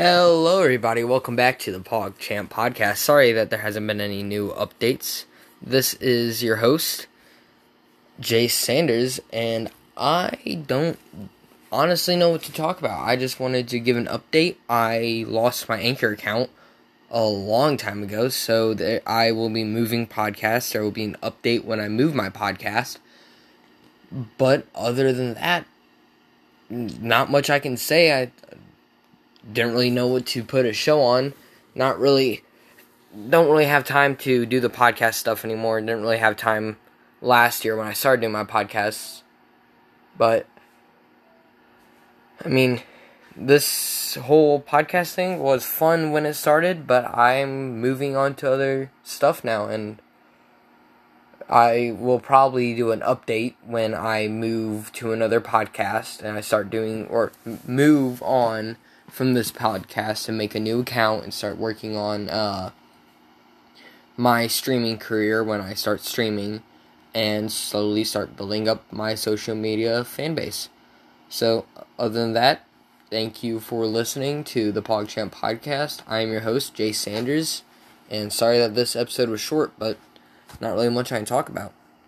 Hello, everybody. Welcome back to the PogChamp podcast. Sorry that there hasn't been any new updates. This is your host, Jay Sanders, and I don't honestly know what to talk about. I just wanted to give an update. I lost my Anchor account a long time ago, so I will be moving podcasts. There will be an update when I move my podcast. But other than that, not much I can say. I didn't really know what to put a show on. Not really, don't really have time to do the podcast stuff anymore. Didn't really have time last year when I started doing my podcasts. But, I mean, this whole podcast thing was fun when it started, but I'm moving on to other stuff now, and I will probably do an update when I move to another podcast and I start doing or move on from this podcast and make a new account and start working on uh, my streaming career when I start streaming and slowly start building up my social media fan base. So, other than that, thank you for listening to the PogChamp podcast. I am your host, Jay Sanders, and sorry that this episode was short, but not really much I can talk about.